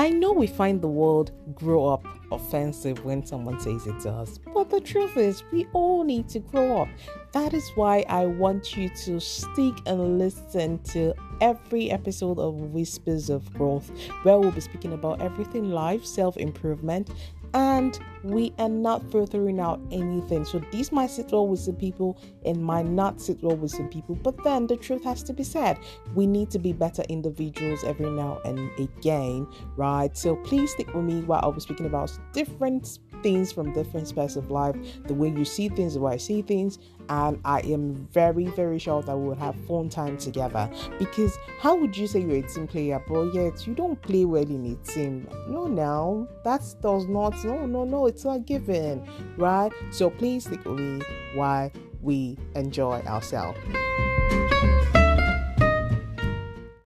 I know we find the word grow up offensive when someone says it to us, but the truth is, we all need to grow up. That is why I want you to stick and listen to every episode of Whispers of Growth, where we'll be speaking about everything life, self improvement, and we are not furthering out anything. So these might sit well with some people and might not sit well with some people. But then the truth has to be said. We need to be better individuals every now and again, right? So please stick with me while I'll be speaking about different things from different aspects of life, the way you see things, the way I see things, and I am very, very sure that we will have fun time together. Because how would you say you're a team player, but yet you don't play well in a team? No, now that does not. No, no, no. It's not given, right? So please stick with me while we enjoy ourselves.